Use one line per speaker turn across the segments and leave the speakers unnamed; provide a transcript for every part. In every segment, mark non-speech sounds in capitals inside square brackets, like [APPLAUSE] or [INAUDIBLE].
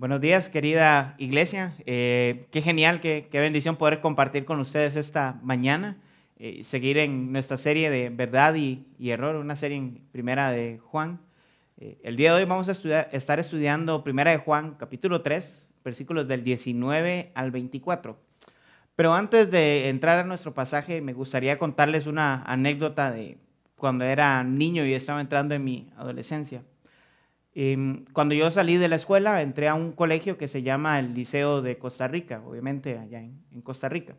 Buenos días, querida iglesia. Eh, qué genial, qué, bendición poder compartir con ustedes esta mañana, eh, seguir en nuestra serie de verdad y, error, una serie en primera de Juan. Eh, el día de hoy vamos a estar estudiando primera de Juan, capítulo 3, versículos del 19 al 24. Pero antes de entrar a nuestro pasaje, me gustaría contarles una anécdota de cuando era niño y estaba entrando en mi adolescencia. Em, cuando yo salí de la escuela, entré a un colegio que se llama el Liceo de Costa Rica, obviamente allá en, Costa Rica.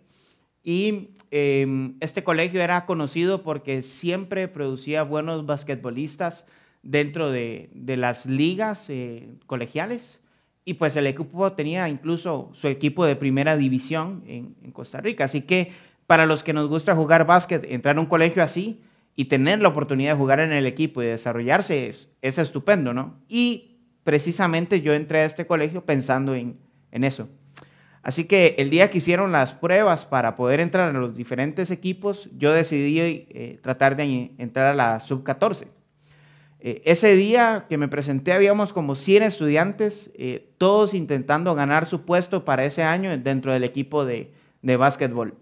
Y em, este colegio era conocido porque siempre producía buenos basquetbolistas dentro de, las ligas eh, colegiales. Y pues el equipo tenía incluso su equipo de primera división en, en Costa Rica. Así que para los que nos gusta jugar básquet, entrar a un colegio así y tener la oportunidad de jugar en el equipo y desarrollarse es, es estupendo, ¿no? Y precisamente yo entré a este colegio pensando en, en eso. Así que el día que hicieron las pruebas para poder entrar a los diferentes equipos, yo decidí eh, tratar de entrar a la sub-14. Eh, ese día que me presenté habíamos como 100 estudiantes, eh, todos intentando ganar su puesto para ese año dentro del equipo de, de básquetbol.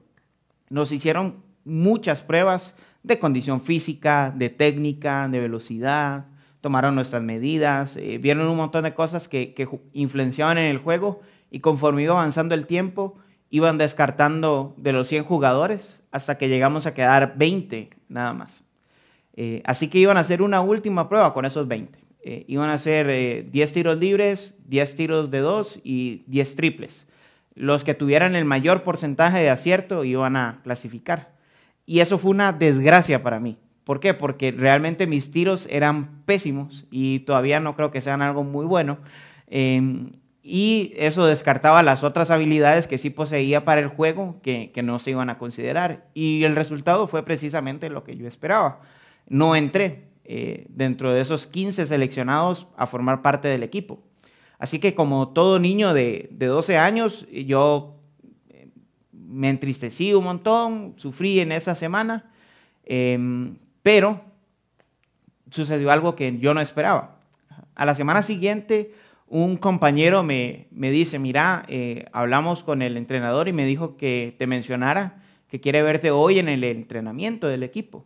Nos hicieron muchas pruebas, de condición física, de técnica, de velocidad, tomaron nuestras medidas, eh, vieron un montón de cosas que, influenciaban en el juego y conforme iba avanzando el tiempo, iban descartando de los 100 jugadores hasta que llegamos a quedar 20 nada más. Eh, así que iban a hacer una última prueba con esos 20. Eh, iban a hacer 10 tiros libres, 10 tiros de 2 y 10 triples. Los que tuvieran el mayor porcentaje de acierto iban a clasificar. Y eso fue una desgracia para mí. ¿Por qué? Porque realmente mis tiros eran pésimos y todavía no creo que sean algo muy bueno. Em, y eso descartaba las otras habilidades que sí poseía para el juego que, que, no se iban a considerar. Y el resultado fue precisamente lo que yo esperaba. No entré eh, dentro de esos 15 seleccionados a formar parte del equipo. Así que como todo niño de, de 12 años, yo me entristecí un montón, sufrí en esa semana, em, pero sucedió algo que yo no esperaba. A la semana siguiente, un compañero me, me dice, mira, eh, hablamos con el entrenador y me dijo que te mencionara que quiere verte hoy en el entrenamiento del equipo.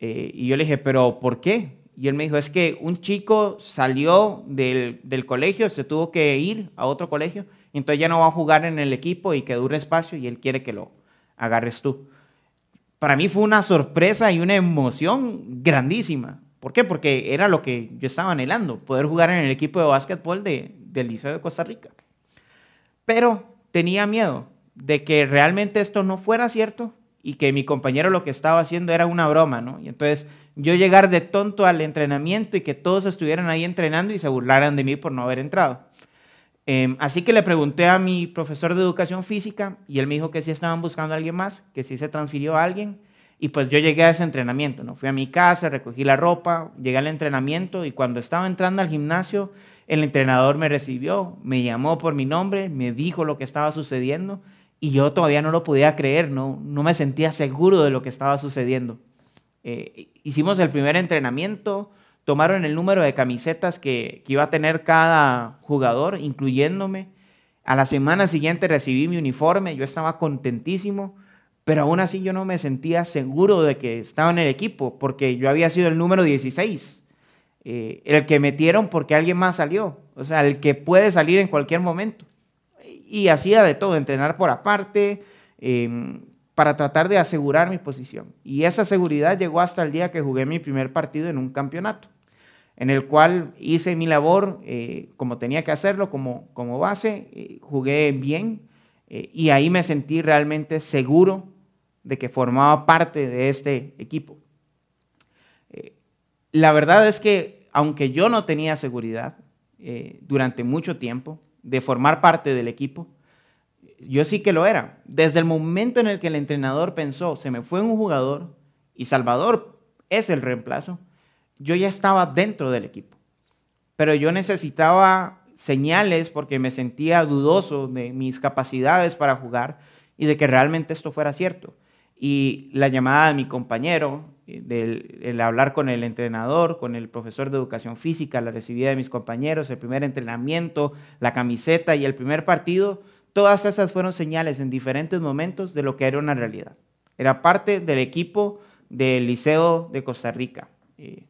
Eh, y yo le dije, pero ¿por qué? Y él me dijo, es que un chico salió del, del colegio, se tuvo que ir a otro colegio entonces ya no va a jugar en el equipo y que dure espacio y él quiere que lo agarres tú. Para mí fue una sorpresa y una emoción grandísima. ¿Por qué? Porque era lo que yo estaba anhelando, poder jugar en el equipo de básquetbol de, del Liceo de Costa Rica. Pero tenía miedo de que realmente esto no fuera cierto y que mi compañero lo que estaba haciendo era una broma, ¿no? Y entonces yo llegar de tonto al entrenamiento y que todos estuvieran ahí entrenando y se burlaran de mí por no haber entrado. Em, así que le pregunté a mi profesor de educación física y él me dijo que sí estaban buscando a alguien más, que sí se transfirió a alguien. Y pues yo llegué a ese entrenamiento, ¿no? Fui a mi casa, recogí la ropa, llegué al entrenamiento y cuando estaba entrando al gimnasio, el entrenador me recibió, me llamó por mi nombre, me dijo lo que estaba sucediendo y yo todavía no lo podía creer, no, no me sentía seguro de lo que estaba sucediendo. Eh, hicimos el primer entrenamiento, tomaron el número de camisetas que, iba a tener cada jugador, incluyéndome. A la semana siguiente recibí mi uniforme, yo estaba contentísimo, pero aún así yo no me sentía seguro de que estaba en el equipo, porque yo había sido el número 16, eh, el que metieron porque alguien más salió, o sea, el que puede salir en cualquier momento. Y hacía de todo, entrenar por aparte, em, para tratar de asegurar mi posición. Y esa seguridad llegó hasta el día que jugué mi primer partido en un campeonato en el cual hice mi labor eh, como tenía que hacerlo, como, base, eh, jugué bien eh, y ahí me sentí realmente seguro de que formaba parte de este equipo. la verdad es que aunque yo no tenía seguridad durante mucho tiempo de formar parte del equipo, yo sí que lo era. Desde el momento en el que el entrenador pensó, se me fue un jugador y Salvador es el reemplazo, yo ya estaba dentro del equipo, pero yo necesitaba señales porque me sentía dudoso de mis capacidades para jugar y de que realmente esto fuera cierto. Y la llamada de mi compañero del el hablar con el entrenador, con el profesor de educación física, la recibida de mis compañeros, el primer entrenamiento, la camiseta y el primer partido, todas esas fueron señales en diferentes momentos de lo que era una realidad. Era parte del equipo del Liceo de Costa Rica. Eh,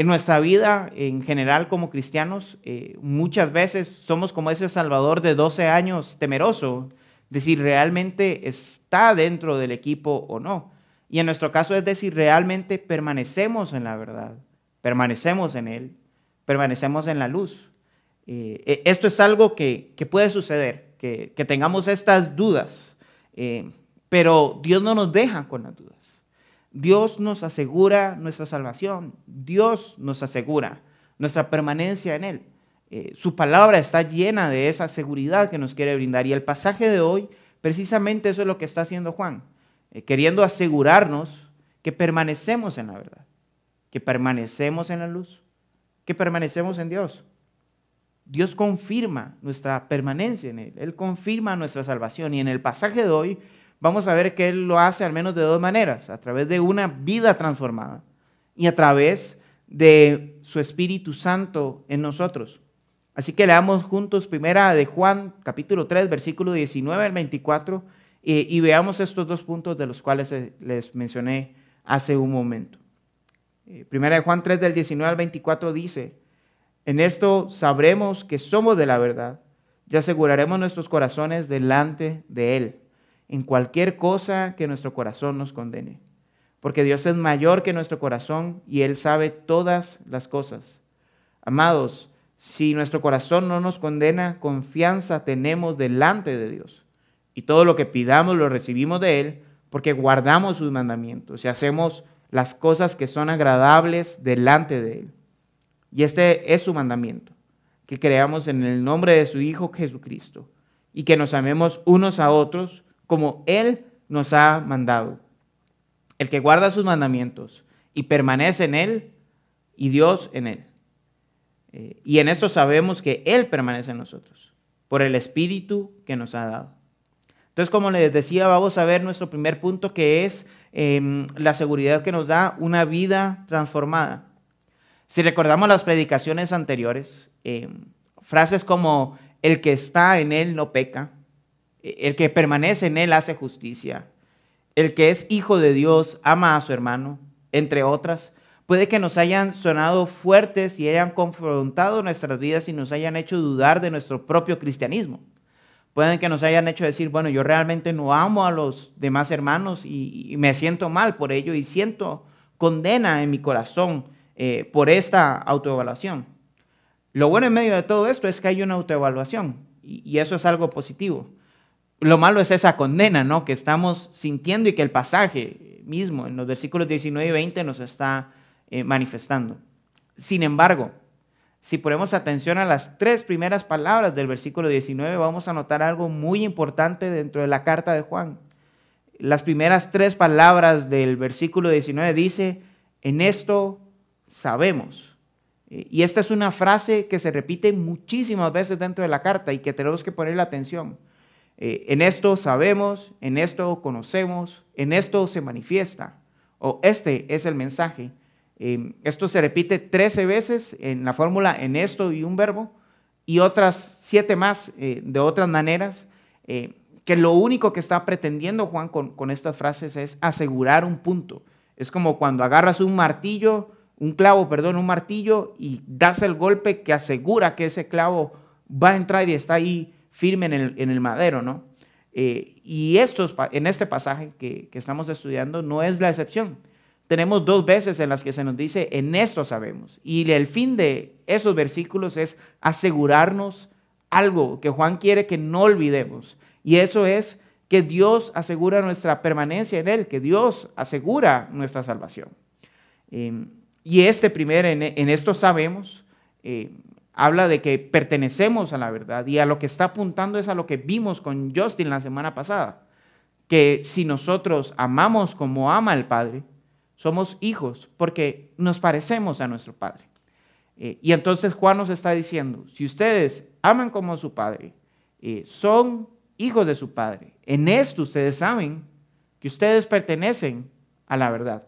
en nuestra vida, en general como cristianos, eh, muchas veces somos como ese Salvador de 12 años temeroso de si realmente está dentro del equipo o no. Y en nuestro caso es decir, realmente permanecemos en la verdad, permanecemos en Él, permanecemos en la luz. Eh, e, esto es algo que, puede suceder, que, tengamos estas dudas, eh, pero Dios no nos deja con las dudas. Dios nos asegura nuestra salvación, Dios nos asegura nuestra permanencia en Él. Eh, su palabra está llena de esa seguridad que nos quiere brindar. Y el pasaje de hoy, precisamente eso es lo que está haciendo Juan. Eh, queriendo asegurarnos que permanecemos en la verdad, que permanecemos en la luz, que permanecemos en Dios. Dios confirma nuestra permanencia en Él, Él confirma nuestra salvación y en el pasaje de hoy vamos a ver que Él lo hace al menos de dos maneras, a través de una vida transformada y a través de su Espíritu Santo en nosotros. Así que leamos juntos primera de Juan capítulo 3 versículo 19 al 24 y, veamos estos dos puntos de los cuales eh, les mencioné hace un momento. Eh, primera de Juan 3 del 19 al 24 dice, en esto sabremos que somos de la verdad y aseguraremos nuestros corazones delante de Él en cualquier cosa que nuestro corazón nos condene. Porque Dios es mayor que nuestro corazón y Él sabe todas las cosas. Amados, si nuestro corazón no nos condena, confianza tenemos delante de Dios y todo lo que pidamos lo recibimos de Él porque guardamos sus mandamientos y hacemos las cosas que son agradables delante de Él. Y este es su mandamiento, que creamos en el nombre de su Hijo Jesucristo y que nos amemos unos a otros como Él nos ha mandado. El que guarda sus mandamientos y permanece en Él y Dios en Él. Eh, y en esto sabemos que Él permanece en nosotros, por el Espíritu que nos ha dado. Entonces, como les decía, vamos a ver nuestro primer punto que es em, la seguridad que nos da una vida transformada. Si recordamos las predicaciones anteriores, em, frases como el que está en él no peca, el que permanece en él hace justicia, el que es hijo de Dios ama a su hermano, entre otras, puede que nos hayan sonado fuertes y hayan confrontado nuestras vidas y nos hayan hecho dudar de nuestro propio cristianismo. Pueden que nos hayan hecho decir, bueno, yo realmente no amo a los demás hermanos y, me siento mal por ello y siento condena en mi corazón eh, por esta autoevaluación. Lo bueno en medio de todo esto es que hay una autoevaluación y, eso es algo positivo. Lo malo es esa condena, ¿no? Que estamos sintiendo y que el pasaje mismo en los versículos 19 y 20 nos está eh, manifestando. Sin embargo, si ponemos atención a las tres primeras palabras del versículo 19, vamos a notar algo muy importante dentro de la carta de Juan. Las primeras tres palabras del versículo 19 dice, en esto sabemos. Y esta es una frase que se repite muchísimas veces dentro de la carta y que tenemos que ponerle atención. Eh, en esto sabemos, en esto conocemos, en esto se manifiesta. O este es el mensaje Em, esto se repite 13 veces en la fórmula en esto y un verbo y otras siete más eh, de otras maneras, eh, que lo único que está pretendiendo Juan con, estas frases es asegurar un punto. Es como cuando agarras un martillo, un clavo, perdón, un martillo y das el golpe que asegura que ese clavo va a entrar y está ahí firme en el, madero, ¿no? Eh, y esto, en este pasaje que, que estamos estudiando no es la excepción tenemos dos veces en las que se nos dice, en esto sabemos. Y el fin de esos versículos es asegurarnos algo que Juan quiere que no olvidemos. Y eso es que Dios asegura nuestra permanencia en Él, que Dios asegura nuestra salvación. Em, y este primer, en, esto sabemos, eh, habla de que pertenecemos a la verdad y a lo que está apuntando es a lo que vimos con Justin la semana pasada, que si nosotros amamos como ama el Padre, somos hijos porque nos parecemos a nuestro Padre. Eh, y entonces Juan nos está diciendo, si ustedes aman como su Padre, eh, son hijos de su Padre, en esto ustedes saben que ustedes pertenecen a la verdad.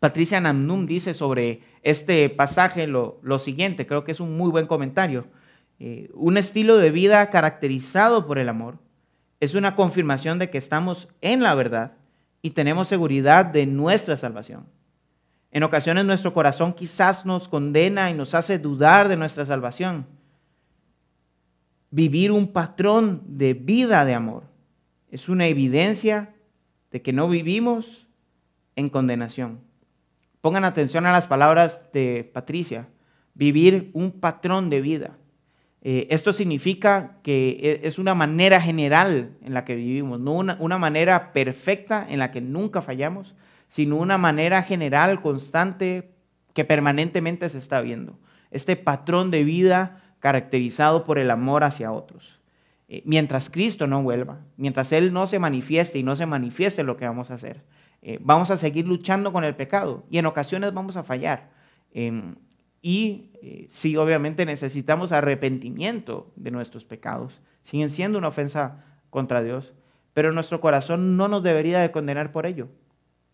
Patricia Namnum dice sobre este pasaje lo, siguiente, creo que es un muy buen comentario. Eh, un estilo de vida caracterizado por el amor es una confirmación de que estamos en la verdad y tenemos seguridad de nuestra salvación. En ocasiones nuestro corazón quizás nos condena y nos hace dudar de nuestra salvación. Vivir un patrón de vida de amor es una evidencia de que no vivimos en condenación. Pongan atención a las palabras de Patricia. Vivir un patrón de vida. Eh, esto significa que e, es una manera general en la que vivimos, no una, manera perfecta en la que nunca fallamos, sino una manera general, constante, que permanentemente se está viendo. Este patrón de vida caracterizado por el amor hacia otros. Eh, mientras Cristo no vuelva, mientras Él no se manifieste y no se manifieste lo que vamos a hacer, eh, vamos a seguir luchando con el pecado y en ocasiones vamos a fallar. Em, y eh, sí, obviamente necesitamos arrepentimiento de nuestros pecados. Siguen siendo una ofensa contra Dios, pero nuestro corazón no nos debería de condenar por ello,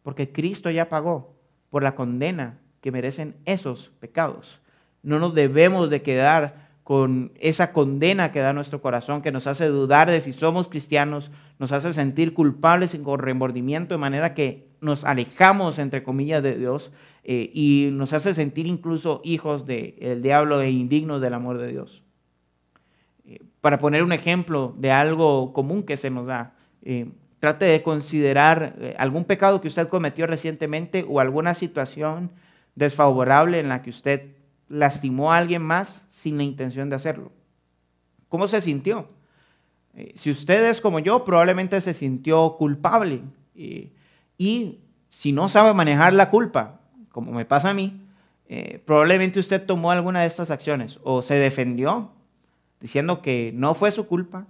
porque Cristo ya pagó por la condena que merecen esos pecados. No nos debemos de quedar con esa condena que da nuestro corazón, que nos hace dudar de si somos cristianos, nos hace sentir culpables y con remordimiento, de manera que nos alejamos, entre comillas, de Dios eh, y nos hace sentir incluso hijos del diablo e indignos del amor de Dios. Eh, para poner un ejemplo de algo común que se nos da, eh, trate de considerar algún pecado que usted cometió recientemente o alguna situación desfavorable en la que usted lastimó a alguien más sin la intención de hacerlo. ¿Cómo se sintió? Eh, si usted es como yo, probablemente se sintió culpable. y si no sabe manejar la culpa, como me pasa a mí, eh, probablemente usted tomó alguna de estas acciones o se defendió diciendo que no fue su culpa,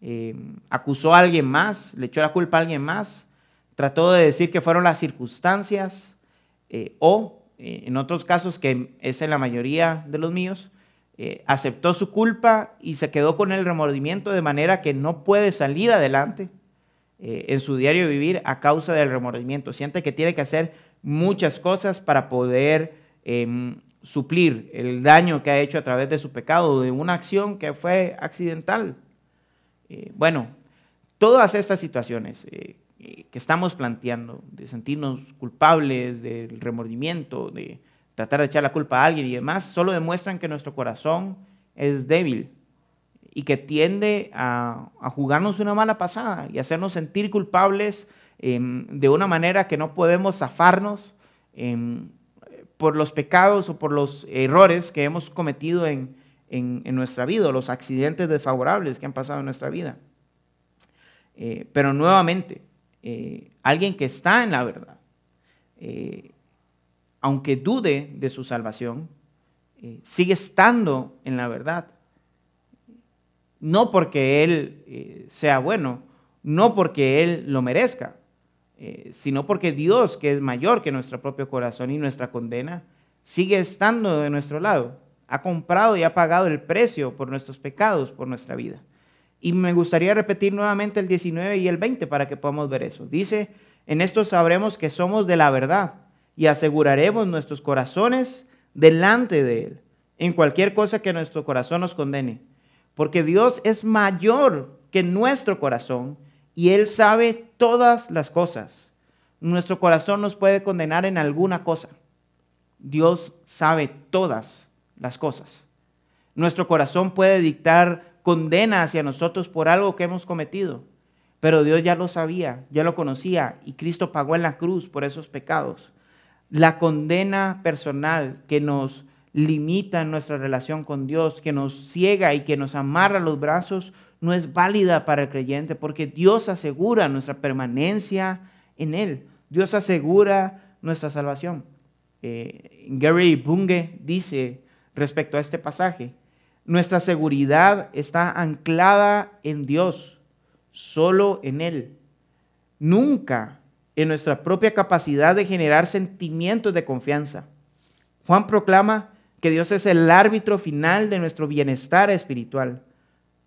eh, acusó a alguien más, le echó la culpa a alguien más, trató de decir que fueron las circunstancias o eh, en otros casos, que es en la mayoría de los míos, eh, aceptó su culpa y se quedó con el remordimiento de manera que no puede salir adelante eh, en su diario vivir a causa del remordimiento. Siente que tiene que hacer muchas cosas para poder em, suplir el daño que ha hecho a través de su pecado, de una acción que fue accidental. bueno, todas estas situaciones eh, que estamos planteando, de sentirnos culpables, del remordimiento, de tratar de echar la culpa a alguien y demás, solo demuestran que nuestro corazón es débil y que tiende a, jugarnos una mala pasada y hacernos sentir culpables em, de una manera que no podemos zafarnos em, por los pecados o por los errores que hemos cometido en, en, nuestra vida, los accidentes desfavorables que han pasado en nuestra vida. Eh, pero nuevamente, eh, alguien que está en la verdad, eh, aunque dude de su salvación, eh, sigue estando en la verdad. No porque él sea bueno, no porque él lo merezca, sino porque Dios, que es mayor que nuestro propio corazón y nuestra condena, sigue estando de nuestro lado. Ha comprado y ha pagado el precio por nuestros pecados, por nuestra vida. Y me gustaría repetir nuevamente el 19 y el 20 para que podamos ver eso. Dice, en esto sabremos que somos de la verdad y aseguraremos nuestros corazones delante de Él en cualquier cosa que nuestro corazón nos condene. Porque Dios es mayor que nuestro corazón y Él sabe todas las cosas. Nuestro corazón nos puede condenar en alguna cosa. Dios sabe todas las cosas. Nuestro corazón puede dictar condena hacia nosotros por algo que hemos cometido. Pero Dios ya lo sabía, ya lo conocía y Cristo pagó en la cruz por esos pecados. La condena personal que nos limita en nuestra relación con Dios, que nos ciega y que nos amarra los brazos, no es válida para el creyente porque Dios asegura nuestra permanencia en Él. Dios asegura nuestra salvación. Eh, Gary Bunge dice respecto a este pasaje, nuestra seguridad está anclada en Dios, solo en Él. Nunca en nuestra propia capacidad de generar sentimientos de confianza. Juan proclama que Dios es el árbitro final de nuestro bienestar espiritual.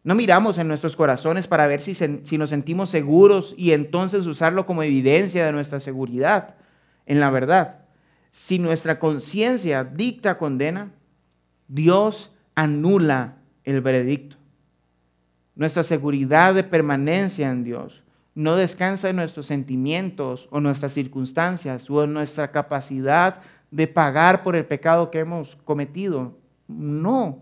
No miramos en nuestros corazones para ver si, si, nos sentimos seguros y entonces usarlo como evidencia de nuestra seguridad en la verdad. Si nuestra conciencia dicta condena, Dios anula el veredicto. Nuestra seguridad de permanencia en Dios no descansa en nuestros sentimientos o nuestras circunstancias o en nuestra capacidad de pagar por el pecado que hemos cometido. No,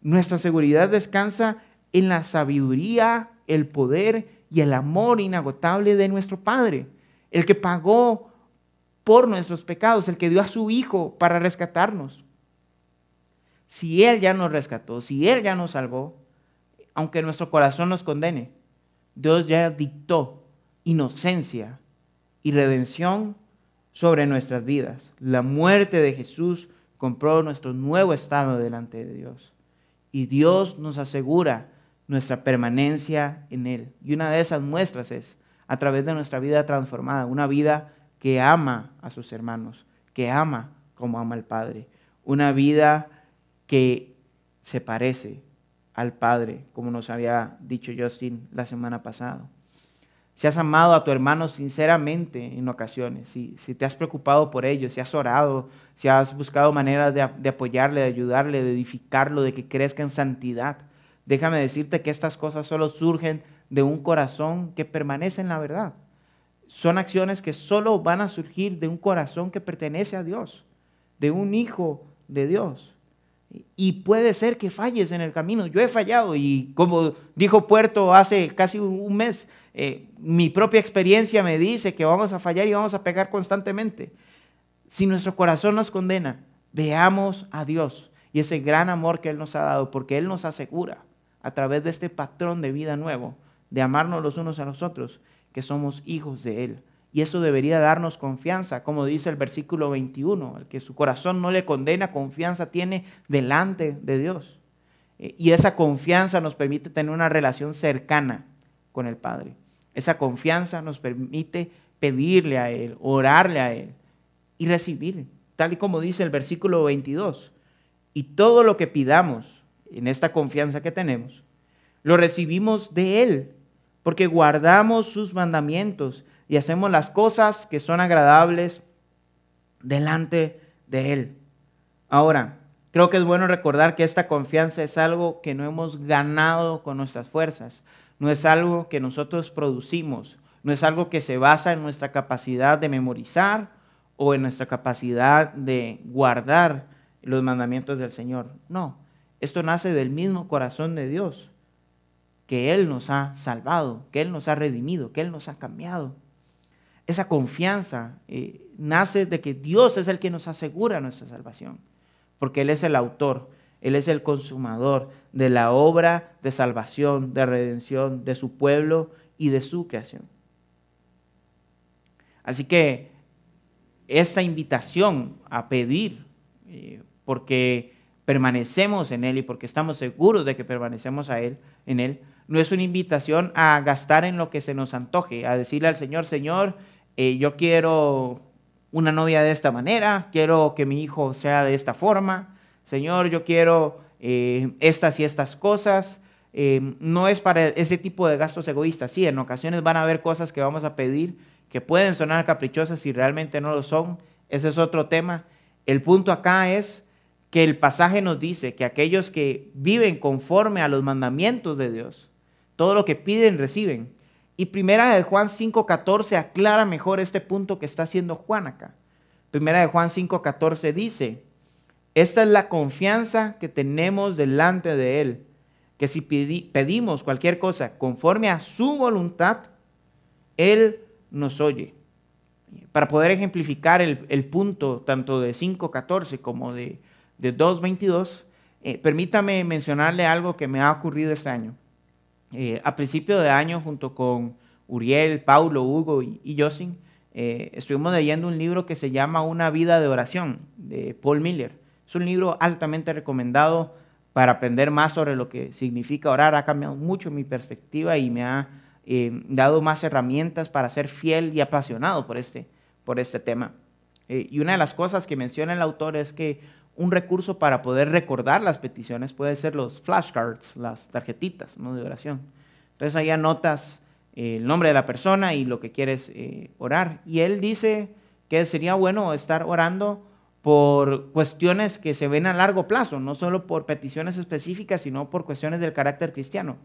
nuestra seguridad descansa en la sabiduría, el poder y el amor inagotable de nuestro Padre, el que pagó por nuestros pecados, el que dio a su Hijo para rescatarnos. Si Él ya nos rescató, si Él ya nos salvó, aunque nuestro corazón nos condene, Dios ya dictó inocencia y redención sobre nuestras vidas. La muerte de Jesús compró nuestro nuevo estado delante de Dios. Y Dios nos asegura nuestra permanencia en Él. Y una de esas muestras es a través de nuestra vida transformada, una vida que ama a sus hermanos, que ama como ama al Padre, una vida que se parece al Padre, como nos había dicho Justin la semana pasada. Si has amado a tu hermano sinceramente en ocasiones, si, te has preocupado por ello, si has orado, si has buscado maneras de, de apoyarle, de ayudarle, de edificarlo, de que crezca en santidad, déjame decirte que estas cosas solo surgen de un corazón que permanece en la verdad. Son acciones que solo van a surgir de un corazón que pertenece a Dios, de un hijo de Dios. Y puede ser que falles en el camino. Yo he fallado y como dijo Puerto hace casi un mes, eh, mi propia experiencia me dice que vamos a fallar y vamos a pegar constantemente. Si nuestro corazón nos condena, veamos a Dios y ese gran amor que Él nos ha dado, porque Él nos asegura a través de este patrón de vida nuevo, de amarnos los unos a los otros, que somos hijos de Él. Y eso debería darnos confianza, como dice el versículo 21, el que su corazón no le condena, confianza tiene delante de Dios. Eh, y esa confianza nos permite tener una relación cercana con el Padre. Esa confianza nos permite pedirle a Él, orarle a Él y recibir, tal y como dice el versículo 22. Y todo lo que pidamos en esta confianza que tenemos, lo recibimos de Él, porque guardamos sus mandamientos y hacemos las cosas que son agradables delante de Él. Ahora, creo que es bueno recordar que esta confianza es algo que no hemos ganado con nuestras fuerzas, no es algo que nosotros producimos, no es algo que se basa en nuestra capacidad de memorizar o en nuestra capacidad de guardar los mandamientos del Señor. No, esto nace del mismo corazón de Dios, que Él nos ha salvado, que Él nos ha redimido, que Él nos ha cambiado. Esa confianza eh, nace de que Dios es el que nos asegura nuestra salvación, porque Él es el autor, Él es el consumador de la obra de salvación, de redención de su pueblo y de su creación. Así que esta invitación a pedir, eh, porque permanecemos en Él y porque estamos seguros de que permanecemos a Él, en Él, no es una invitación a gastar en lo que se nos antoje, a decirle al Señor, Señor, eh, yo quiero una novia de esta manera, quiero que mi hijo sea de esta forma, Señor, yo quiero eh, estas y estas cosas. Eh, no es para ese tipo de gastos egoístas. Sí, en ocasiones van a haber cosas que vamos a pedir que pueden sonar caprichosas y realmente no lo son. Ese es otro tema. El punto acá es que el pasaje nos dice que aquellos que viven conforme a los mandamientos de Dios, todo lo que piden reciben. Y primera de Juan 5.14 aclara mejor este punto que está haciendo Juan acá. Primera de Juan 5.14 dice, esta es la confianza que tenemos delante de Él, que si pedimos cualquier cosa conforme a su voluntad, Él nos oye. Para poder ejemplificar el, punto tanto de 5.14 como de, de 2.22, eh, permítame mencionarle algo que me ha ocurrido este año. Eh, a principio de año, junto con Uriel, Paulo, Hugo y, y eh, estuvimos leyendo un libro que se llama Una vida de oración, de Paul Miller. Es un libro altamente recomendado para aprender más sobre lo que significa orar. Ha cambiado mucho mi perspectiva y me ha eh, dado más herramientas para ser fiel y apasionado por este, por este tema. y una de las cosas que menciona el autor es que un recurso para poder recordar las peticiones puede ser los flashcards, las tarjetitas ¿no? de oración. Entonces ahí anotas eh, el nombre de la persona y lo que quieres eh, orar. Y él dice que sería bueno estar orando por cuestiones que se ven a largo plazo, no solo por peticiones específicas, sino por cuestiones del carácter cristiano.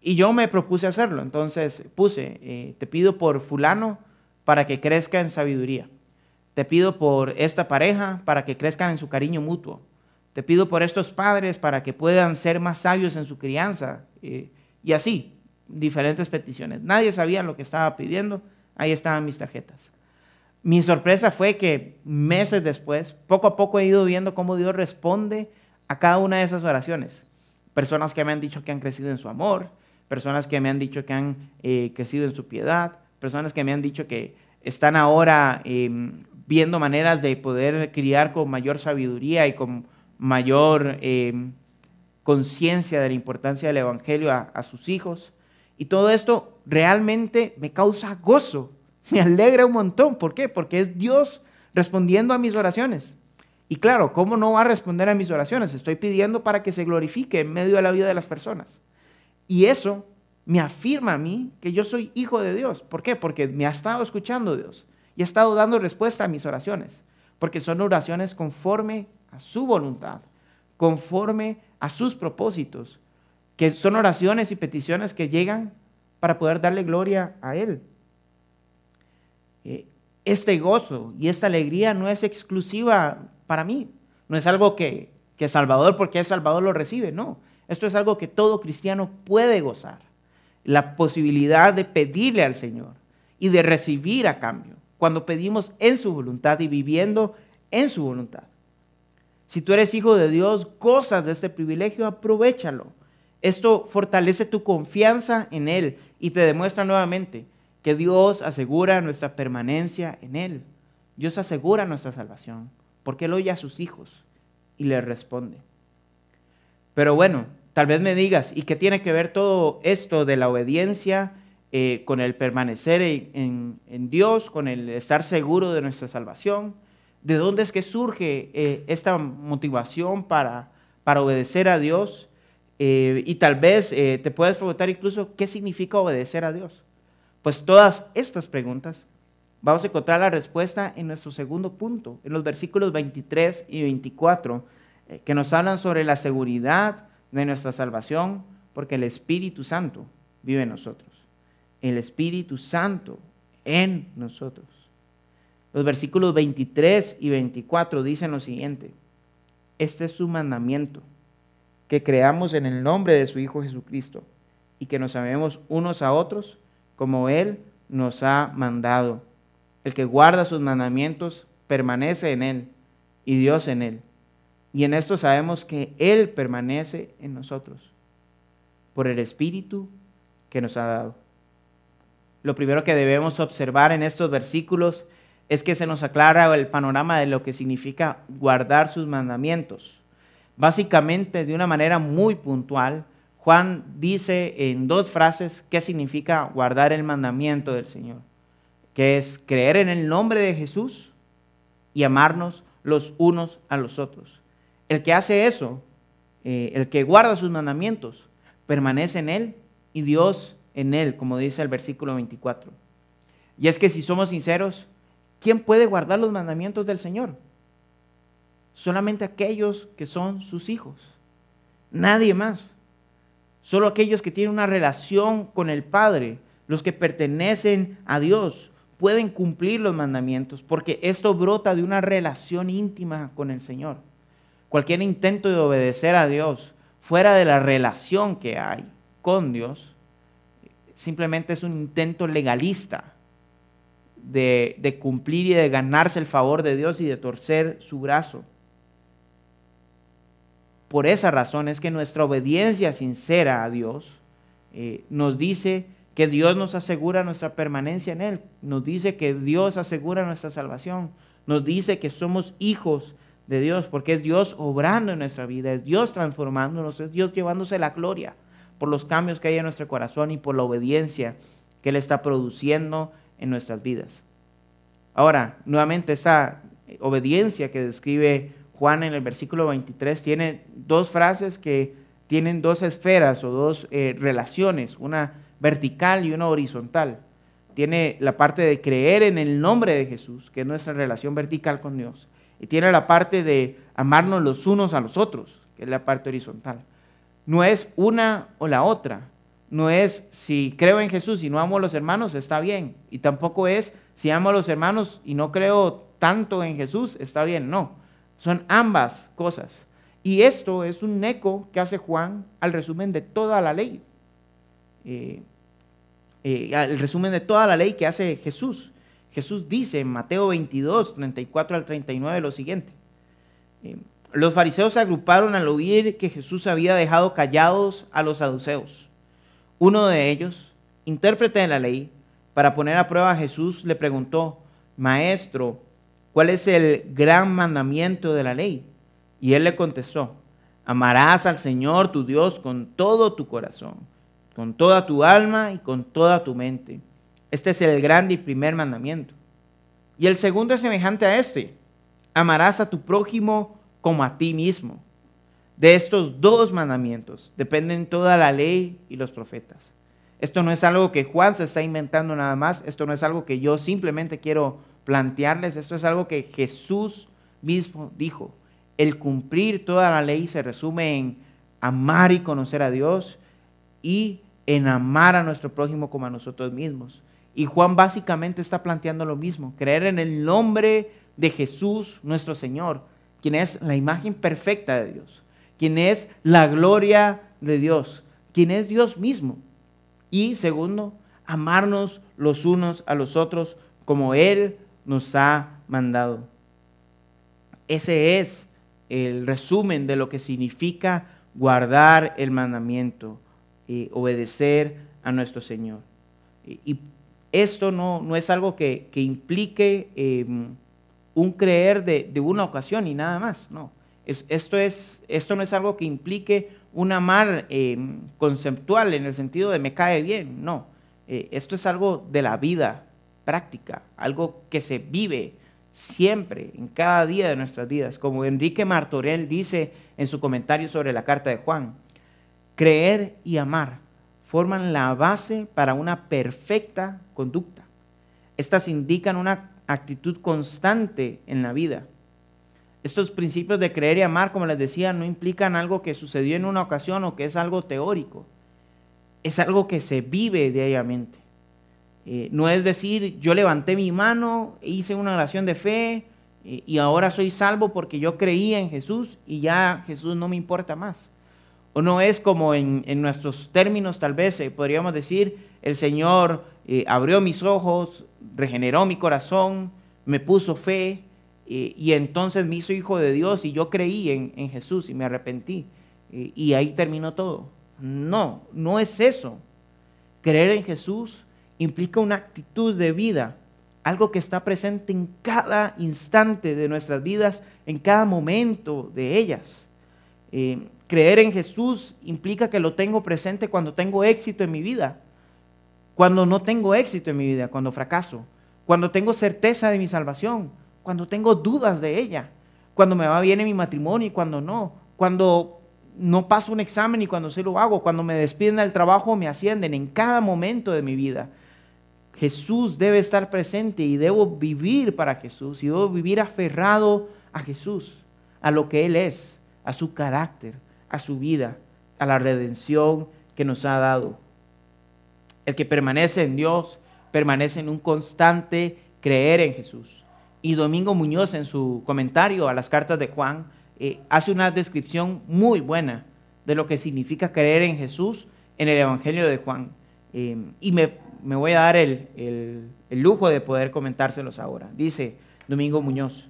Y yo me propuse hacerlo, entonces puse, eh, te pido por fulano para que crezca en sabiduría. Te pido por esta pareja para que crezcan en su cariño mutuo. Te pido por estos padres para que puedan ser más sabios en su crianza. Eh, y así, diferentes peticiones. Nadie sabía lo que estaba pidiendo. Ahí estaban mis tarjetas. Mi sorpresa fue que meses después, poco a poco he ido viendo cómo Dios responde a cada una de esas oraciones. Personas que me han dicho que han crecido en su amor, personas que me han dicho que han eh, crecido en su piedad, personas que me han dicho que están ahora em, viendo maneras de poder criar con mayor sabiduría y con mayor em, conciencia de la importancia del Evangelio a, sus hijos. Y todo esto realmente me causa gozo, [LAUGHS] me alegra un montón. ¿Por qué? Porque es Dios respondiendo a mis oraciones. Y claro, ¿cómo no va a responder a mis oraciones? Estoy pidiendo para que se glorifique en medio de la vida de las personas. Y eso me afirma a mí que yo soy hijo de Dios. ¿Por qué? Porque me ha estado escuchando Dios y ha estado dando respuesta a mis oraciones. Porque son oraciones conforme a su voluntad, conforme a sus propósitos, que son oraciones y peticiones que llegan para poder darle gloria a Él. Eh, este gozo y esta alegría no es exclusiva para mí, no es algo que, que Salvador, porque es Salvador, lo recibe, no. Esto es algo que todo cristiano puede gozar. La posibilidad de pedirle al Señor y de recibir a cambio, cuando pedimos en su voluntad y viviendo en su voluntad. Si tú eres hijo de Dios, gozas de este privilegio, aprovechalo. Esto fortalece tu confianza en Él y te demuestra nuevamente que Dios asegura nuestra permanencia en Él. Dios asegura nuestra salvación, porque Él oye a sus hijos y les responde. Pero bueno, tal vez me digas, ¿y qué tiene que ver todo esto de la obediencia eh, con el permanecer en Dios, con el estar seguro de nuestra salvación? ¿De dónde es que surge eh, esta motivación para, obedecer a Dios? Eh, y tal vez te puedes preguntar incluso qué significa obedecer a Dios. Pues todas estas preguntas vamos a encontrar la respuesta en nuestro segundo punto, en los versículos 23 y 24, que nos hablan sobre la seguridad de nuestra salvación, porque el Espíritu Santo vive en nosotros. El Espíritu Santo en nosotros. Los versículos 23 y 24 dicen lo siguiente. Este es su mandamiento, que creamos en el nombre de su Hijo Jesucristo y que nos amemos unos a otros como Él nos ha mandado. El que guarda sus mandamientos permanece en Él y Dios en Él. Y en esto sabemos que Él permanece en nosotros por el Espíritu que nos ha dado. Lo primero que debemos observar en estos versículos es que se nos aclara el panorama de lo que significa guardar sus mandamientos. Básicamente, de una manera muy puntual, Juan dice en dos frases qué significa guardar el mandamiento del Señor, que es creer en el nombre de Jesús y amarnos los unos a los otros. El que hace eso, eh, el que guarda sus mandamientos, permanece en Él y Dios en Él, como dice el versículo 24. Y es que si somos sinceros, ¿quién puede guardar los mandamientos del Señor? Solamente aquellos que son sus hijos. Nadie más. Solo aquellos que tienen una relación con el Padre, los que pertenecen a Dios, pueden cumplir los mandamientos, porque esto brota de una relación íntima con el Señor. Cualquier intento de obedecer a Dios fuera de la relación que hay con Dios, simplemente es un intento legalista de, cumplir y de ganarse el favor de Dios y de torcer su brazo. Por esa razón es que nuestra obediencia sincera a Dios eh, nos dice que Dios nos asegura nuestra permanencia en Él, nos dice que Dios asegura nuestra salvación, nos dice que somos hijos de Dios, porque es Dios obrando en nuestra vida, es Dios transformándonos, es Dios llevándose la gloria por los cambios que hay en nuestro corazón y por la obediencia que Él está produciendo en nuestras vidas. Ahora, nuevamente esa obediencia que describe Juan en el versículo 23 tiene dos frases que tienen dos esferas o dos eh, relaciones, una vertical y una horizontal. tiene la parte de creer en el nombre de Jesús, que es nuestra relación vertical con Dios, y tiene la parte de amarnos los unos a los otros, que es la parte horizontal. No es una o la otra, no es si creo en Jesús y no amo a los hermanos, está bien, y tampoco es si amo a los hermanos y no creo tanto en Jesús, está bien, no, son ambas cosas. Y esto es un eco que hace Juan al resumen de toda la ley. Eh, eh, el resumen de toda la ley que hace Jesús. Jesús dice en Mateo 22, 34 al 39 lo siguiente. Eh, los fariseos se agruparon al oír que Jesús había dejado callados a los saduceos. Uno de ellos, intérprete de la ley, para poner a prueba a Jesús, le preguntó, Maestro, ¿cuál es el gran mandamiento de la ley? Y él le contestó, amarás al Señor tu Dios con todo tu corazón con toda tu alma y con toda tu mente. Este es el grande y primer mandamiento. Y el segundo es semejante a este. Amarás a tu prójimo como a ti mismo. De estos dos mandamientos dependen toda la ley y los profetas. Esto no es algo que Juan se está inventando nada más. Esto no es algo que yo simplemente quiero plantearles. Esto es algo que Jesús mismo dijo. El cumplir toda la ley se resume en amar y conocer a Dios y en amar a nuestro prójimo como a nosotros mismos. Y Juan básicamente está planteando lo mismo, creer en el nombre de Jesús nuestro Señor, quien es la imagen perfecta de Dios, quien es la gloria de Dios, quien es Dios mismo. Y segundo, amarnos los unos a los otros como Él nos ha mandado. Ese es el resumen de lo que significa guardar el mandamiento obedecer a nuestro Señor. Y, esto no, no, es algo que, implique em, un creer de, una ocasión y nada más, no. esto, es, esto no es algo que implique un amar em, conceptual en el sentido de me cae bien, no. Eh, esto es algo de la vida práctica, algo que se vive siempre, en cada día de nuestras vidas. Como Enrique Martorell dice en su comentario sobre la carta de Juan, creer y amar forman la base para una perfecta conducta. Estas indican una actitud constante en la vida. Estos principios de creer y amar, como les decía, no implican algo que sucedió en una ocasión o que es algo teórico. Es algo que se vive diariamente. Eh, no es decir, yo levanté mi mano, hice una oración de fe eh, y ahora soy salvo porque yo creía en Jesús y ya Jesús no me importa más. O no es como en, nuestros términos tal vez eh, podríamos decir, el Señor eh, abrió mis ojos, regeneró mi corazón, me puso fe eh, y entonces me hizo hijo de Dios y yo creí en, Jesús y me arrepentí. y ahí terminó todo. No, no es eso. Creer en Jesús implica una actitud de vida, algo que está presente en cada instante de nuestras vidas, en cada momento de ellas. Creer en Jesús implica que lo tengo presente cuando tengo éxito en mi vida, cuando no tengo éxito en mi vida, cuando fracaso, cuando tengo certeza de mi salvación, cuando tengo dudas de ella, cuando me va bien en mi matrimonio y cuando no, cuando no paso un examen y cuando sí lo hago, cuando me despiden del trabajo me ascienden, en cada momento de mi vida. Jesús debe estar presente y debo vivir para Jesús y debo vivir aferrado a Jesús, a lo que Él es, a su carácter, a su vida, a la redención que nos ha dado. El que permanece en Dios permanece en un constante creer en Jesús. Y Domingo Muñoz en su comentario a las cartas de Juan eh, hace una descripción muy buena de lo que significa creer en Jesús en el Evangelio de Juan. Eh, y me, voy a dar el, el lujo de poder comentárselos ahora. Dice Domingo Muñoz,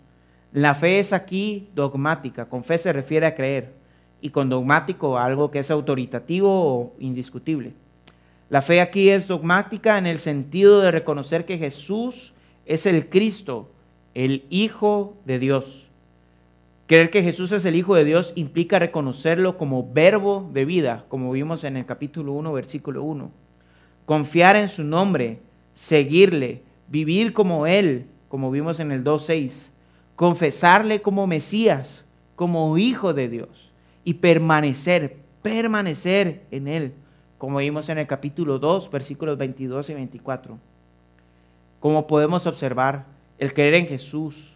la fe es aquí dogmática, con fe se refiere a creer y con dogmático algo que es autoritativo o indiscutible. La fe aquí es dogmática en el sentido de reconocer que Jesús es el Cristo, el Hijo de Dios. Creer que Jesús es el Hijo de Dios implica reconocerlo como verbo de vida, como vimos en el capítulo 1, versículo 1. Confiar en su nombre, seguirle, vivir como Él, como vimos en el 2.6. Confesarle como Mesías, como Hijo de Dios y permanecer, permanecer en Él, como vimos en el capítulo 2, versículos 22 y 24. como podemos observar, el creer en Jesús,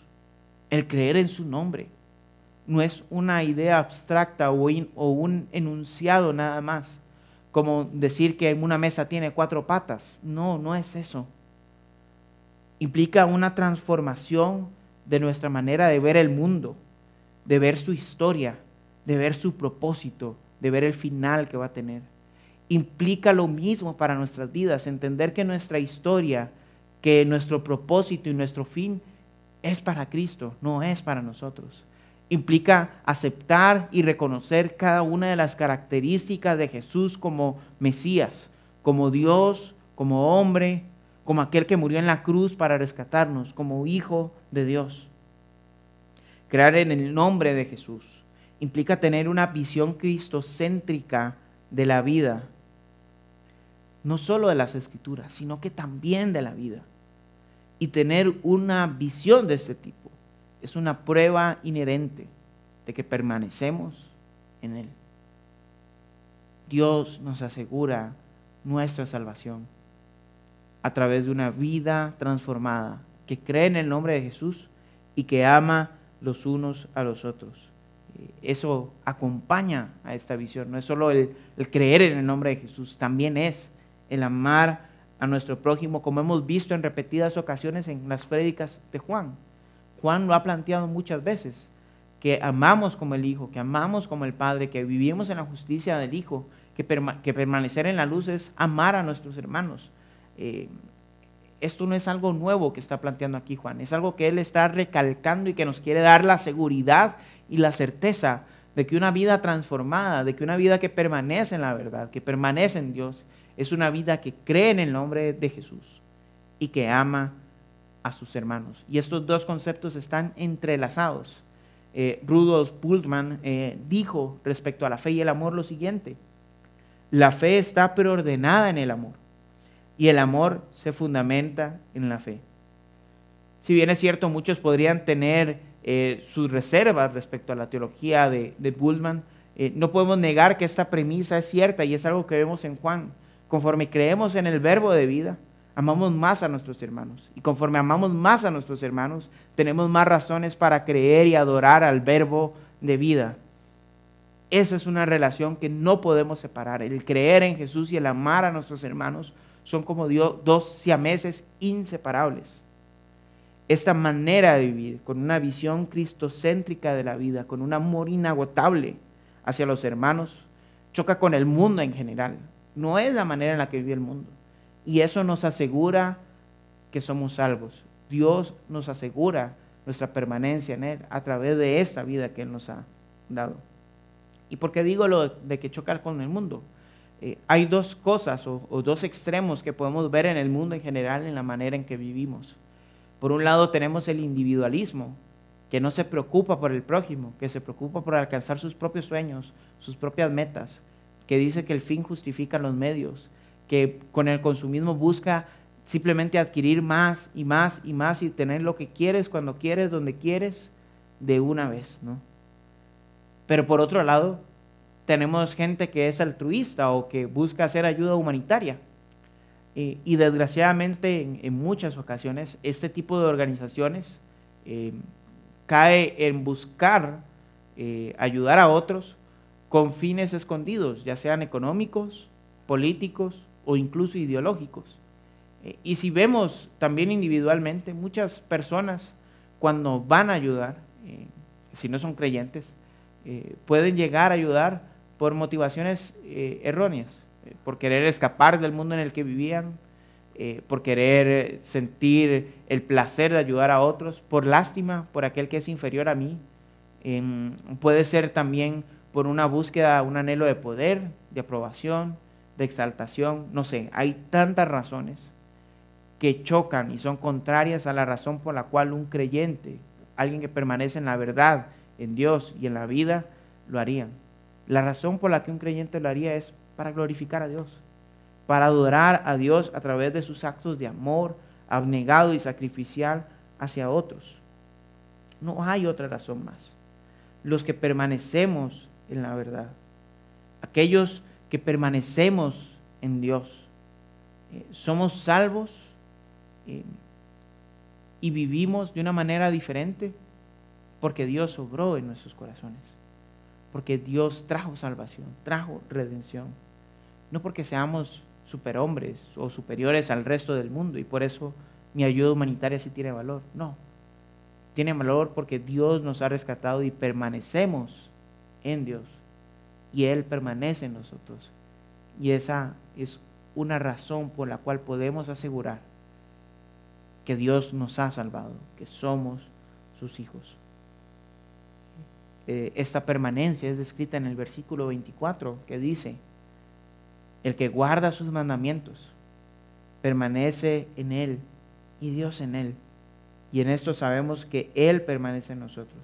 el creer en su nombre, no es una idea abstracta o, un enunciado nada más, como decir que una mesa tiene cuatro patas. No, no es eso. Implica una transformación de nuestra manera de ver el mundo, de ver su historia, de ver su propósito, de ver el final que va a tener. Implica lo mismo para nuestras vidas, entender que nuestra historia, que nuestro propósito y nuestro fin es para Cristo, no es para nosotros. Implica aceptar y reconocer cada una de las características de Jesús como Mesías, como Dios, como hombre, como aquel que murió en la cruz para rescatarnos, como hijo de Dios. Crear en el nombre de Jesús implica tener una visión cristocéntrica de la vida, no solo de las escrituras, sino que también de la vida. Y tener una visión de este tipo es una prueba inherente de que permanecemos en Él. Dios nos asegura nuestra salvación a través de una vida transformada que cree en el nombre de Jesús y que ama los unos a los otros. Eso acompaña a esta visión, no es solo el, creer en el nombre de Jesús, también es el amar a nuestro prójimo, como hemos visto en repetidas ocasiones en las prédicas de Juan. Juan lo ha planteado muchas veces, que amamos como el Hijo, que amamos como el Padre, que vivimos en la justicia del Hijo, que, permanecer en la luz es amar a nuestros hermanos. Eh, esto no es algo nuevo que está planteando aquí Juan, es algo que él está recalcando y que nos quiere dar la seguridad y la certeza de que una vida transformada, de que una vida que permanece en la verdad, que permanece en Dios, es una vida que cree en el nombre de Jesús y que ama a sus hermanos. Y estos dos conceptos están entrelazados. Eh, Rudolf Bultmann eh, dijo respecto a la fe y el amor lo siguiente, la fe está preordenada en el amor y el amor se fundamenta en la fe. Si bien es cierto, muchos podrían tener eh, sus reservas respecto a la teología de, de Bultmann, no podemos negar que esta premisa es cierta y es algo que vemos en Juan. Conforme creemos en el verbo de vida, amamos más a nuestros hermanos. Y conforme amamos más a nuestros hermanos, tenemos más razones para creer y adorar al verbo de vida. Esa es una relación que no podemos separar. El creer en Jesús y el amar a nuestros hermanos son como Dios, dos siameses inseparables. Esta manera de vivir, con una visión cristocéntrica de la vida, con un amor inagotable hacia los hermanos, choca con el mundo en general. No es la manera en la que vive el mundo. Y eso nos asegura que somos salvos. Dios nos asegura nuestra permanencia en Él a través de esta vida que Él nos ha dado. ¿Y por qué digo lo de que chocar con el mundo? Eh, hay dos cosas o, o dos extremos que podemos ver en el mundo en general en la manera en que vivimos. Por un lado tenemos el individualismo, que no se preocupa por el prójimo, que se preocupa por alcanzar sus propios sueños, sus propias metas, que dice que el fin justifica los medios, que con el consumismo busca simplemente adquirir más y más y más y tener lo que quieres cuando quieres, donde quieres, de una vez, ¿no? Pero por otro lado, tenemos gente que es altruista o que busca hacer ayuda humanitaria. y desgraciadamente en, muchas ocasiones este tipo de organizaciones eh, cae en buscar eh, ayudar a otros con fines escondidos, ya sean económicos, políticos o incluso ideológicos. Eh, y si vemos también individualmente, muchas personas cuando van a ayudar, eh, si no son creyentes, eh, pueden llegar a ayudar por motivaciones erróneas, por querer escapar del mundo en el que vivían, por querer sentir el placer de ayudar a otros, por lástima por aquel que es inferior a mí. Puede ser también por una búsqueda, un anhelo de poder, de aprobación, de exaltación, no sé, hay tantas razones que chocan y son contrarias a la razón por la cual un creyente, alguien que permanece en la verdad, en Dios y en la vida, lo harían. La razón por la que un creyente lo haría es para glorificar a Dios, para adorar a Dios a través de sus actos de amor, abnegado y sacrificial hacia otros. No hay otra razón más. Los que permanecemos en la verdad, aquellos que permanecemos en Dios. Eh, somos salvos eh, y vivimos de una manera diferente porque Dios obró en nuestros corazones, porque Dios trajo salvación, trajo redención, no porque seamos superhombres o superiores al resto del mundo y por eso mi ayuda humanitaria sí tiene valor, no, tiene valor porque Dios nos ha rescatado y permanecemos en Dios y Él permanece en nosotros. Y esa es una razón por la cual podemos asegurar que Dios nos ha salvado, que somos sus hijos. Eh, esta permanencia es descrita en el versículo 24 que dice, el que guarda sus mandamientos permanece en Él y Dios en Él. Y en esto sabemos que Él permanece en nosotros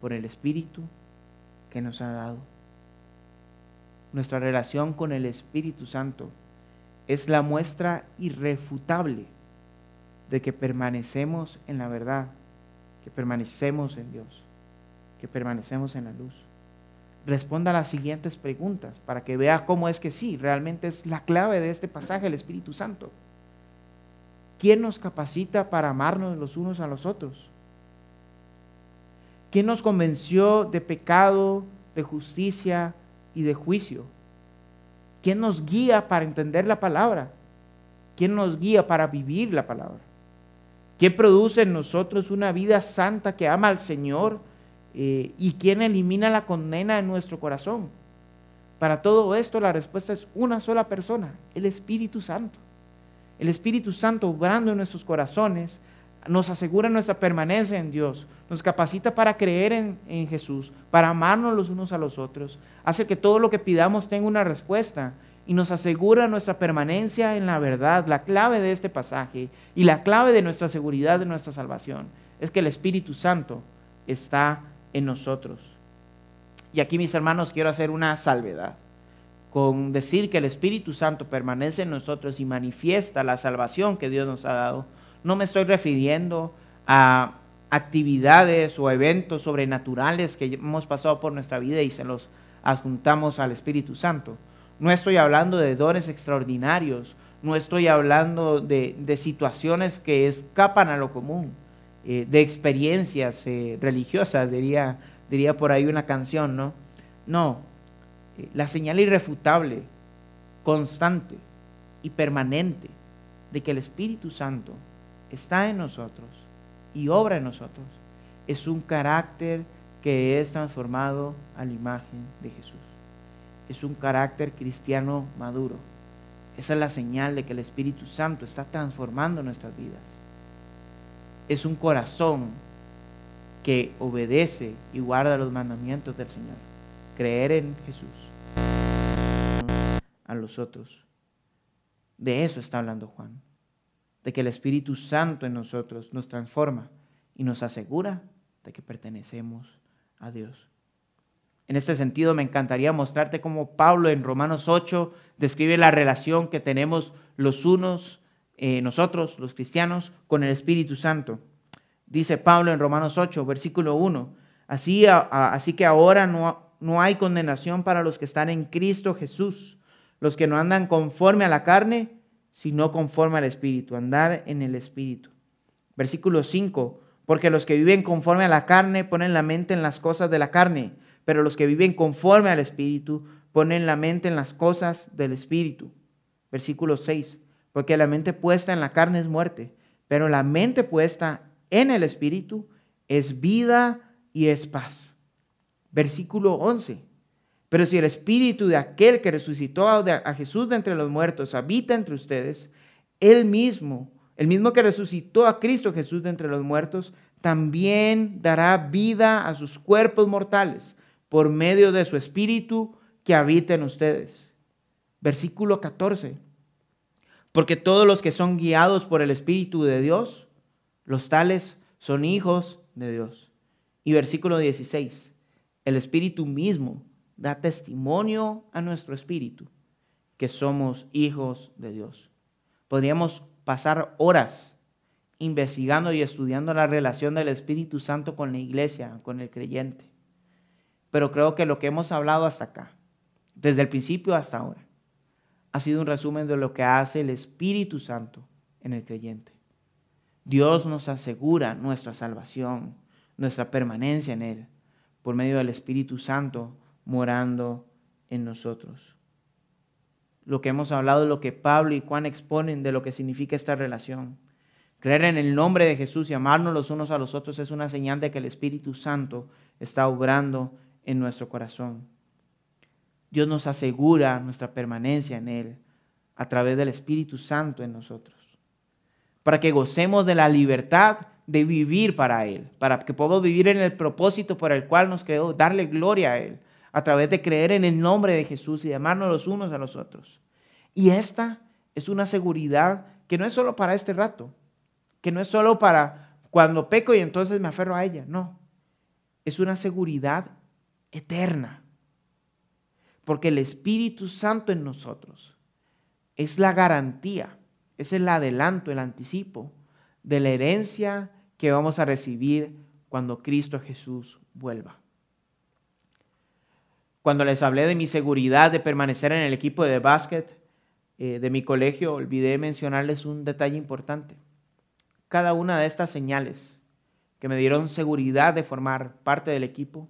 por el Espíritu que nos ha dado. Nuestra relación con el Espíritu Santo es la muestra irrefutable de que permanecemos en la verdad, que permanecemos en Dios, que permanecemos en la luz. Responda a las siguientes preguntas para que vea cómo es que sí, realmente es la clave de este pasaje el Espíritu Santo. ¿Quién nos capacita para amarnos los unos a los otros? ¿Quién nos convenció de pecado, de justicia y de juicio? ¿Quién nos guía para entender la palabra? ¿Quién nos guía para vivir la palabra? ¿Quién produce en nosotros una vida santa que ama al Señor? Eh, ¿Y quién elimina la condena en nuestro corazón? Para todo esto la respuesta es una sola persona, el Espíritu Santo. El Espíritu Santo obrando en nuestros corazones nos asegura nuestra permanencia en Dios, nos capacita para creer en, en, Jesús, para amarnos los unos a los otros, hace que todo lo que pidamos tenga una respuesta y nos asegura nuestra permanencia en la verdad. La clave de este pasaje y la clave de nuestra seguridad de nuestra salvación es que el Espíritu Santo está en nosotros. Y aquí, mis hermanos, quiero hacer una salvedad. Con decir que el Espíritu Santo permanece en nosotros y manifiesta la salvación que Dios nos ha dado, no me estoy refiriendo a actividades o eventos sobrenaturales que hemos pasado por nuestra vida y se los adjuntamos al Espíritu Santo. No estoy hablando de dones extraordinarios, no estoy hablando de, situaciones que escapan a lo común, eh, de experiencias eh, religiosas, diría, diría por ahí una canción, ¿no? No, eh, la señal irrefutable, constante y permanente de que el Espíritu Santo está en nosotros y obra en nosotros, es un carácter que es transformado a la imagen de Jesús. Es un carácter cristiano maduro. Esa es la señal de que el Espíritu Santo está transformando nuestras vidas. Es un corazón que obedece y guarda los mandamientos del Señor. Creer en Jesús a los otros. De eso está hablando Juan de que el Espíritu Santo en nosotros nos transforma y nos asegura de que pertenecemos a Dios. En este sentido, me encantaría mostrarte cómo Pablo en Romanos 8 describe la relación que tenemos los unos, eh, nosotros, los cristianos, con el Espíritu Santo. Dice Pablo en Romanos 8, versículo 1, así, así que ahora no, no hay condenación para los que están en Cristo Jesús, los que no andan conforme a la carne, sino conforme al Espíritu, andar en el Espíritu. Versículo 5, porque los que viven conforme a la carne ponen la mente en las cosas de la carne, pero los que viven conforme al Espíritu ponen la mente en las cosas del Espíritu. Versículo 6, porque la mente puesta en la carne es muerte, pero la mente puesta en el Espíritu es vida y es paz. Versículo 11, pero si el espíritu de aquel que resucitó a Jesús de entre los muertos habita entre ustedes, él mismo, el mismo que resucitó a Cristo Jesús de entre los muertos, también dará vida a sus cuerpos mortales por medio de su espíritu que habita en ustedes. Versículo 14. Porque todos los que son guiados por el Espíritu de Dios, los tales son hijos de Dios. Y versículo 16. El Espíritu mismo da testimonio a nuestro espíritu que somos hijos de Dios. Podríamos pasar horas investigando y estudiando la relación del Espíritu Santo con la iglesia, con el creyente. Pero creo que lo que hemos hablado hasta acá, desde el principio hasta ahora, ha sido un resumen de lo que hace el Espíritu Santo en el creyente. Dios nos asegura nuestra salvación, nuestra permanencia en Él, por medio del Espíritu Santo morando en nosotros. Lo que hemos hablado, lo que Pablo y Juan exponen de lo que significa esta relación. Creer en el nombre de Jesús y amarnos los unos a los otros es una señal de que el Espíritu Santo está obrando en nuestro corazón. Dios nos asegura nuestra permanencia en Él a través del Espíritu Santo en nosotros, para que gocemos de la libertad de vivir para Él, para que podamos vivir en el propósito por el cual nos quedó, darle gloria a Él, a través de creer en el nombre de Jesús y amarnos los unos a los otros. Y esta es una seguridad que no es solo para este rato, que no es solo para cuando peco y entonces me aferro a ella, no, es una seguridad eterna porque el Espíritu Santo en nosotros es la garantía, es el adelanto, el anticipo de la herencia que vamos a recibir cuando Cristo Jesús vuelva. Cuando les hablé de mi seguridad de permanecer en el equipo de básquet eh, de mi colegio, olvidé mencionarles un detalle importante. Cada una de estas señales que me dieron seguridad de formar parte del equipo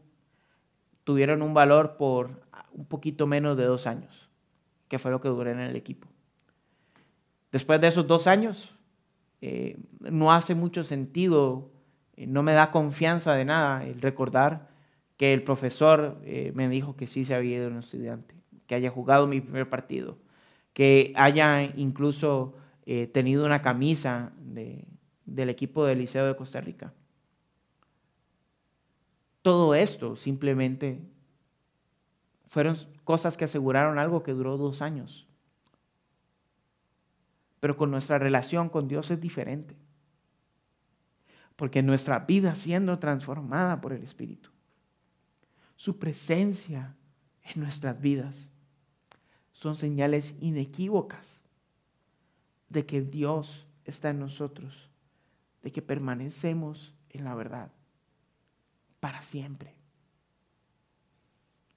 tuvieron un valor por un poquito menos de dos años, que fue lo que duré en el equipo. Después de esos dos años, eh, no hace mucho sentido, eh, no me da confianza de nada el recordar que el profesor eh, me dijo que sí se había ido un estudiante, que haya jugado mi primer partido, que haya incluso tenido una camisa del equipo del Liceo de Costa Rica. Todo esto simplemente fueron cosas que aseguraron algo que duró dos años. Pero con nuestra relación con Dios es diferente. Porque nuestra vida siendo transformada por el Espíritu, su presencia en nuestras vidas, son señales inequívocas de que Dios está en nosotros, de que permanecemos en la verdad para siempre.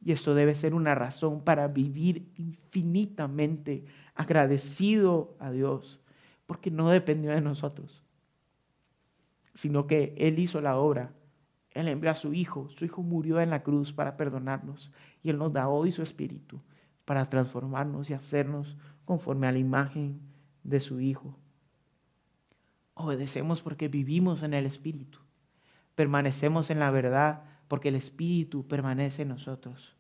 Y esto debe ser una razón para vivir infinitamente agradecido a Dios, porque no dependió de nosotros, sino que Él hizo la obra. Él envió a su Hijo, su Hijo murió en la cruz para perdonarnos y Él nos da hoy su Espíritu para transformarnos y hacernos conforme a la imagen de su Hijo. Obedecemos porque vivimos en el Espíritu, permanecemos en la verdad porque el Espíritu permanece en nosotros.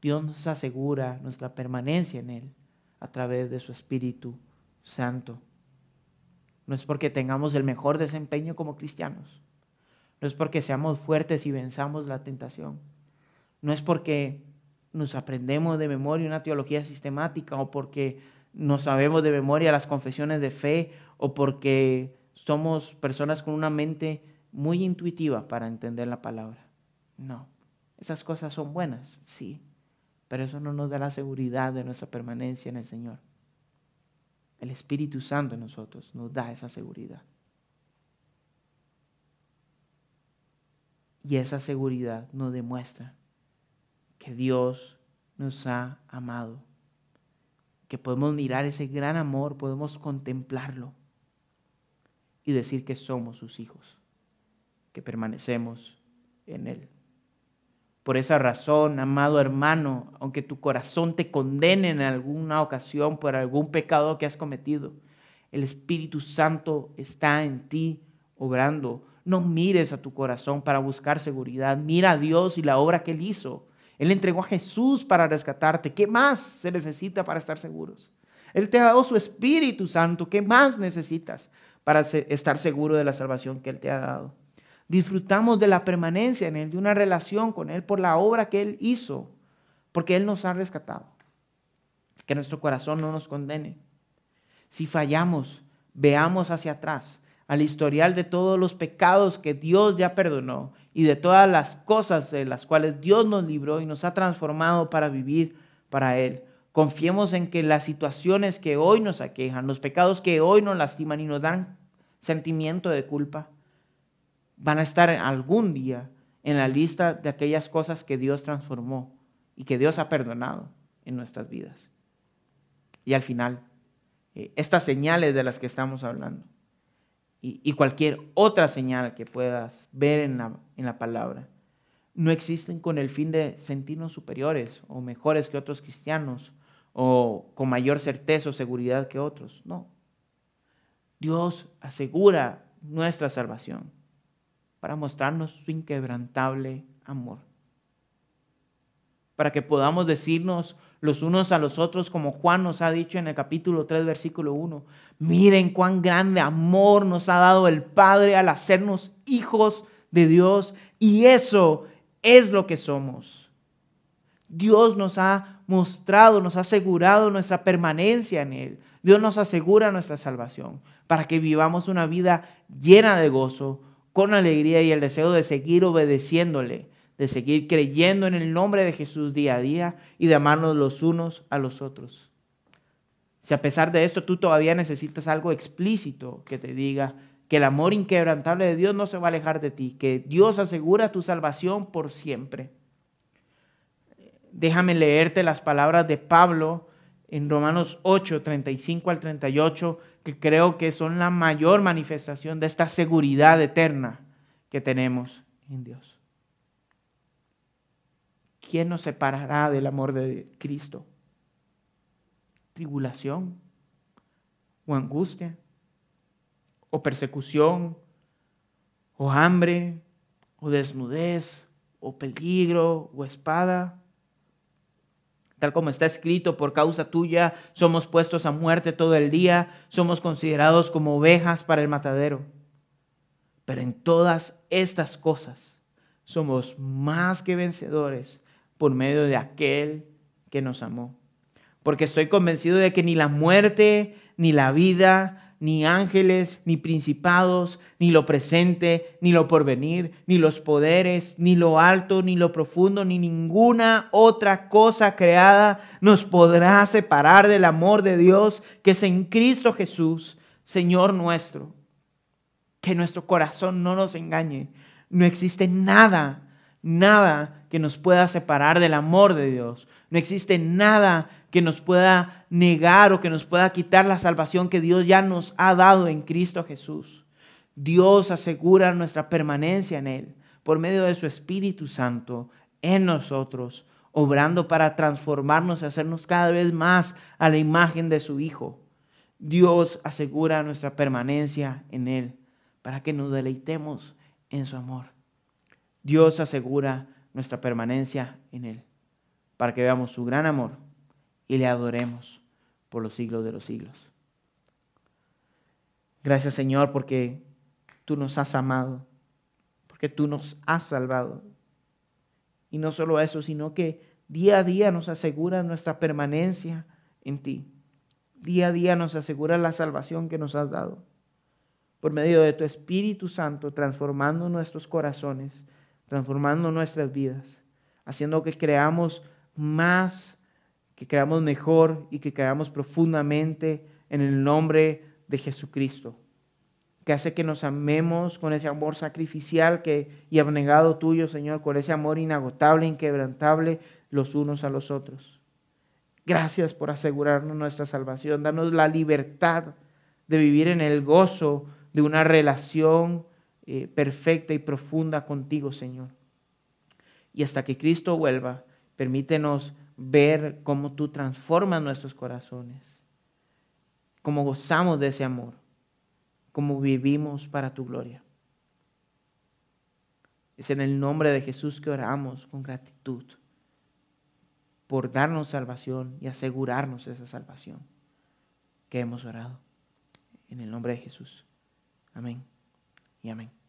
Dios nos asegura nuestra permanencia en Él a través de su Espíritu Santo. No es porque tengamos el mejor desempeño como cristianos. No es porque seamos fuertes y venzamos la tentación. No es porque nos aprendemos de memoria una teología sistemática o porque nos sabemos de memoria las confesiones de fe o porque somos personas con una mente muy intuitiva para entender la palabra. No, esas cosas son buenas, sí, pero eso no nos da la seguridad de nuestra permanencia en el Señor. El Espíritu Santo en nosotros nos da esa seguridad. Y esa seguridad nos demuestra que Dios nos ha amado, que podemos mirar ese gran amor, podemos contemplarlo y decir que somos sus hijos, que permanecemos en Él. Por esa razón, amado hermano, aunque tu corazón te condene en alguna ocasión por algún pecado que has cometido, el Espíritu Santo está en ti obrando. No mires a tu corazón para buscar seguridad. Mira a Dios y la obra que Él hizo. Él entregó a Jesús para rescatarte. ¿Qué más se necesita para estar seguros? Él te ha dado su Espíritu Santo. ¿Qué más necesitas para estar seguro de la salvación que Él te ha dado? Disfrutamos de la permanencia en Él, de una relación con Él por la obra que Él hizo, porque Él nos ha rescatado. Que nuestro corazón no nos condene. Si fallamos, veamos hacia atrás, al historial de todos los pecados que Dios ya perdonó y de todas las cosas de las cuales Dios nos libró y nos ha transformado para vivir para Él. Confiemos en que las situaciones que hoy nos aquejan, los pecados que hoy nos lastiman y nos dan sentimiento de culpa, van a estar algún día en la lista de aquellas cosas que Dios transformó y que Dios ha perdonado en nuestras vidas. Y al final, eh, estas señales de las que estamos hablando, y, cualquier otra señal que puedas ver en la, en la palabra no existen con el fin de sentirnos superiores o mejores que otros cristianos o con mayor certeza o seguridad que otros. No. Dios asegura nuestra salvación para mostrarnos su inquebrantable amor. Para que podamos decirnos los unos a los otros, como Juan nos ha dicho en el capítulo 3, versículo 1. Miren cuán grande amor nos ha dado el Padre al hacernos hijos de Dios. Y eso es lo que somos. Dios nos ha mostrado, nos ha asegurado nuestra permanencia en Él. Dios nos asegura nuestra salvación para que vivamos una vida llena de gozo, con alegría y el deseo de seguir obedeciéndole, de seguir creyendo en el nombre de Jesús día a día y de amarnos los unos a los otros. Si a pesar de esto tú todavía necesitas algo explícito que te diga, que el amor inquebrantable de Dios no se va a alejar de ti, que Dios asegura tu salvación por siempre. Déjame leerte las palabras de Pablo en Romanos 8, 35 al 38, que creo que son la mayor manifestación de esta seguridad eterna que tenemos en Dios. ¿Quién nos separará del amor de Cristo? ¿Tribulación o angustia? o persecución, o hambre, o desnudez, o peligro, o espada. Tal como está escrito, por causa tuya somos puestos a muerte todo el día, somos considerados como ovejas para el matadero. Pero en todas estas cosas somos más que vencedores por medio de aquel que nos amó. Porque estoy convencido de que ni la muerte, ni la vida, ni ángeles, ni principados, ni lo presente, ni lo porvenir, ni los poderes, ni lo alto, ni lo profundo, ni ninguna otra cosa creada nos podrá separar del amor de Dios que es en Cristo Jesús, Señor nuestro. Que nuestro corazón no nos engañe. No existe nada, nada que nos pueda separar del amor de Dios. No existe nada que nos pueda negar o que nos pueda quitar la salvación que Dios ya nos ha dado en Cristo Jesús. Dios asegura nuestra permanencia en Él por medio de su Espíritu Santo en nosotros, obrando para transformarnos y hacernos cada vez más a la imagen de su Hijo. Dios asegura nuestra permanencia en Él para que nos deleitemos en su amor. Dios asegura nuestra permanencia en Él para que veamos su gran amor y le adoremos por los siglos de los siglos. Gracias Señor porque tú nos has amado, porque tú nos has salvado. Y no solo eso, sino que día a día nos asegura nuestra permanencia en ti. Día a día nos asegura la salvación que nos has dado. Por medio de tu Espíritu Santo, transformando nuestros corazones, transformando nuestras vidas, haciendo que creamos más que creamos mejor y que creamos profundamente en el nombre de Jesucristo, que hace que nos amemos con ese amor sacrificial que, y abnegado tuyo, Señor, con ese amor inagotable, inquebrantable los unos a los otros. Gracias por asegurarnos nuestra salvación, danos la libertad de vivir en el gozo de una relación eh, perfecta y profunda contigo, Señor. Y hasta que Cristo vuelva, permítenos ver cómo tú transformas nuestros corazones, cómo gozamos de ese amor, cómo vivimos para tu gloria. Es en el nombre de Jesús que oramos con gratitud por darnos salvación y asegurarnos esa salvación que hemos orado. En el nombre de Jesús. Amén y amén.